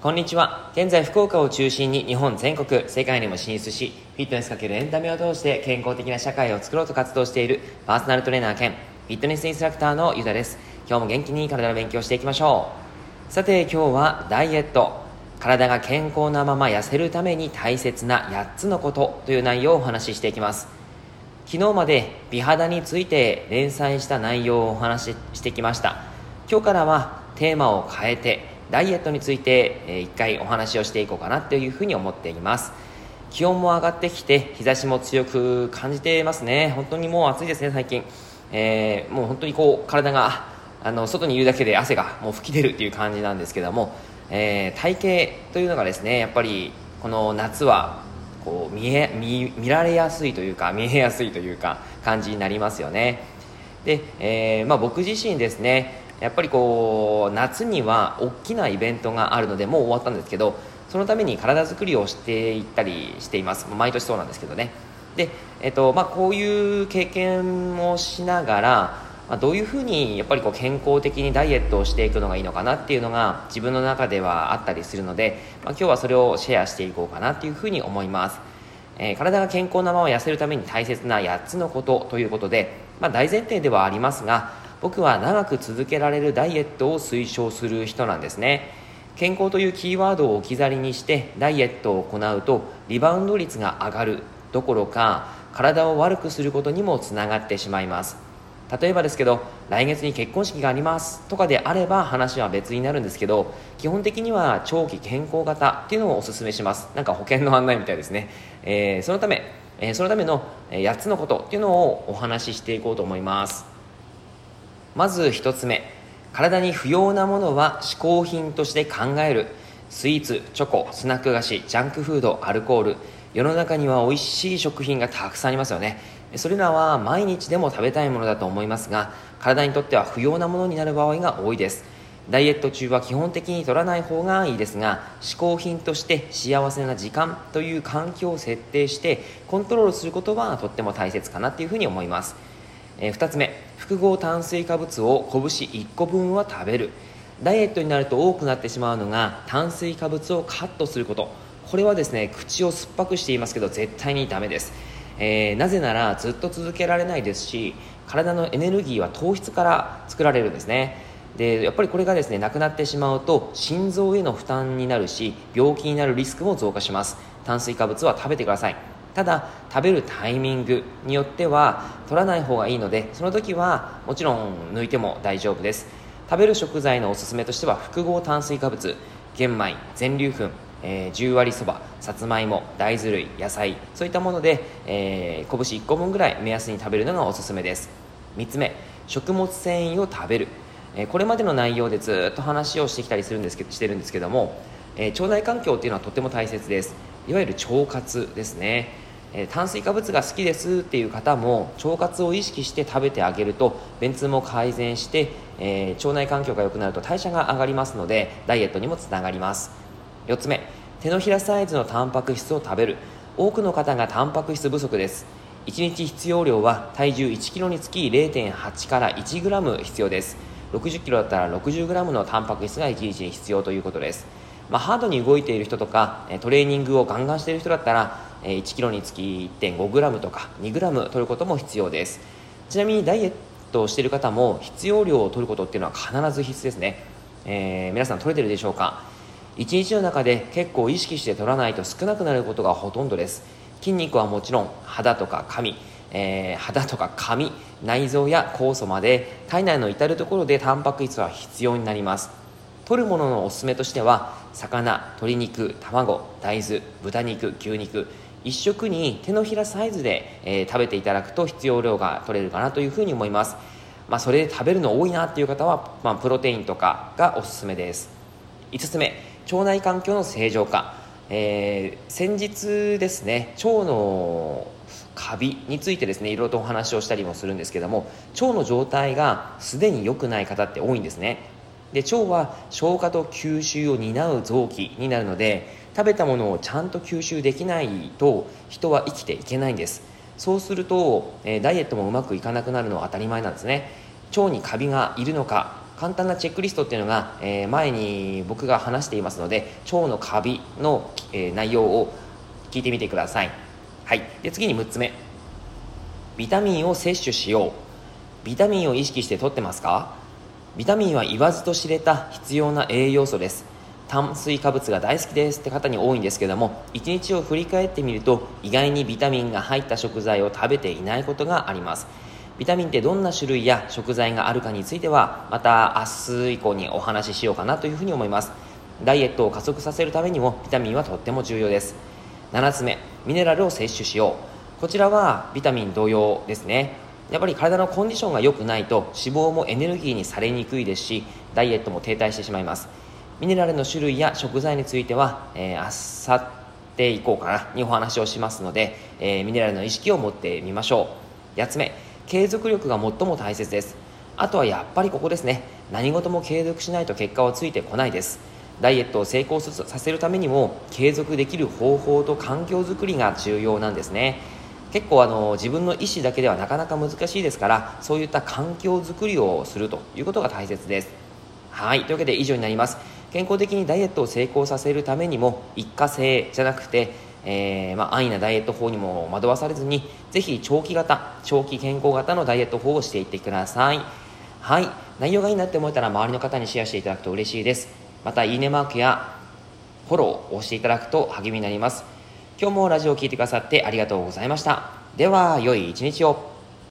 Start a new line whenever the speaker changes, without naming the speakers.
こんにちは。現在福岡を中心に日本全国世界にも進出しフィットネスかけるエンタメを通して健康的な社会を作ろうと活動しているパーソナルトレーナー兼フィットネスインストラクターのゆうたです。今日も元気に体の勉強していきましょう。さて今日はダイエット。体が健康なまま痩せるために大切な8つのことという内容をお話ししていきます。昨日まで美肌について連載した内容をお話ししてきました。今日からはテーマを変えてダイエットについて、えー、一回お話をしていこうかなというふうに思っています。気温も上がってきて日差しも強く感じていますね。本当にもう暑いですね最近、えー、もう本当にこう体があの外にいるだけで汗がもう吹き出るっていう感じなんですけども、えー、体型というのがですねやっぱりこの夏はこう見え見見られやすいというか見えやすいというか感じになりますよね。で、えーまあ、僕自身ですねやっぱりこう夏には大きなイベントがあるのでもう終わったんですけどそのために体作りをしていったりしています。毎年そうなんですけどね。で、えっとまあ、こういう経験もしながら、まあ、どういうふうにやっぱりこう健康的にダイエットをしていくのがいいのかなっていうのが自分の中ではあったりするので、まあ、今日はそれをシェアしていこうかなっていうふうに思います、えー、体が健康なまま痩せるために大切な8つのことということで、まあ、大前提ではありますが僕は長く続けられるダイエットを推奨する人なんですね。健康というキーワードを置き去りにしてダイエットを行うとリバウンド率が上がるどころか体を悪くすることにもつながってしまいます。例えばですけど来月に結婚式がありますとかであれば話は別になるんですけど基本的には長期健康型っていうのをおすすめします。なんか保険の案内みたいですね、えー、そのため、えー、そのための8つのことっていうのをお話ししていこうと思います。まず1つ目体に不要なものは嗜好品として考える。スイーツチョコスナック菓子ジャンクフードアルコール。世の中には美味しい食品がたくさんありますよね。それらは毎日でも食べたいものだと思いますが体にとっては不要なものになる場合が多いです。ダイエット中は基本的に取らない方がいいですが嗜好品として幸せな時間という環境を設定してコントロールすることはとっても大切かなというふうに思います。えー、2つ目。複合炭水化物を拳1個分は食べる。ダイエットになると多くなってしまうのが炭水化物をカットすること。これはですね口を酸っぱくしていますけど絶対にダメです、えー、なぜならずっと続けられないですし体のエネルギーは糖質から作られるんですね。でやっぱりこれがですねなくなってしまうと心臓への負担になるし病気になるリスクも増加します。炭水化物は食べてください。ただ食べるタイミングによっては取らない方がいいのでその時はもちろん抜いても大丈夫です。食べる食材のおすすめとしては複合炭水化物玄米全粒粉えー、10割そばさつまいも大豆類野菜そういったもので、えー、拳1個分ぐらい目安に食べるのがおすすめです。3つ目食物繊維を食べる、えー、これまでの内容でずっと話をしてきたりするんですけどしてるんですけども、え腸内環境っていうのはとても大切です。いわゆる腸活ですね。え炭水化物が好きですっていう方も腸活を意識して食べてあげると便通も改善して、え、腸内環境が良くなると代謝が上がりますのでダイエットにもつながります。4つ目手のひらサイズのタンパク質を食べる。多くの方がタンパク質不足です。1日必要量は体重 1kg につき0.8から 1g 必要です。60kg だったら 60g のタンパク質が1日に必要ということです。まあ、ハードに動いている人とかトレーニングをガンガンしている人だったら1 k g につき 1.5g とか 2g 取ることも必要です。ちなみにダイエットをしている方も必要量を取ることっていうのは必ず必須ですね、えー、皆さん取れてるでしょうか？1日の中で結構意識して取らないと少なくなることがほとんどです。筋肉はもちろん肌とか髪、えー、肌とか髪内臓や酵素まで体内の至る所でタンパク質は必要になります。取るもののおすすめとしては魚鶏肉卵大豆豚肉牛肉1食に手のひらサイズで、えー、食べていただくと必要量が取れるかなというふうに思います、まあ、それで食べるの多いなっていう方は、まあ、プロテインとかがおすすめです。5つ目腸内環境の正常化、えー、先日ですね腸のカビについてですねいろいろとお話をしたりもするんですけども腸の状態がすでに良くない方って多いんですね。で腸は消化と吸収を担う臓器になるので食べたものをちゃんと吸収できないと人は生きていけないんです。そうすると、えー、ダイエットもうまくいかなくなるのは当たり前なんですね。腸にカビがいるのか簡単なチェックリストっていうのが、えー、前に僕が話していますので腸のカビの、えー、内容を聞いてみてください。はい。で次に6つ目。ビタミンを摂取しよう。ビタミンを意識して取ってますか？ビタミンは言わずと知れた必要な栄養素です。炭水化物が大好きですって方に多いんですけども一日を振り返ってみると意外にビタミンが入った食材を食べていないことがあります。ビタミンってどんな種類や食材があるかについてはまた明日以降にお話ししようかなというふうに思います。ダイエットを加速させるためにもビタミンはとっても重要です。7つ目ミネラルを摂取しよう。こちらはビタミン同様ですね。やっぱり体のコンディションが良くないと脂肪もエネルギーにされにくいですしダイエットも停滞してしまいます。ミネラルの種類や食材については、えー、あさっていこうかなにお話をしますので、えー、ミネラルの意識を持ってみましょう。8つ目継続力が最も大切です。あとはやっぱりここですね。何事も継続しないと結果はついてこないです。ダイエットを成功させるためにも継続できる方法と環境づくりが重要なんですね。結構あの自分の意思だけではなかなか難しいですからそういった環境づくりをするということが大切です。はい。というわけで以上になります。健康的にダイエットを成功させるためにも一過性じゃなくてえー、まあ、安易なダイエット法にも惑わされずにぜひ長期型長期健康型のダイエット法をしていってください。はい。内容がいいなって思えたら周りの方にシェアしていただくと嬉しいです。またいいねマークやフォローを押していただくと励みになります。今日もラジオを聴いてくださってありがとうございました。では良い一日を。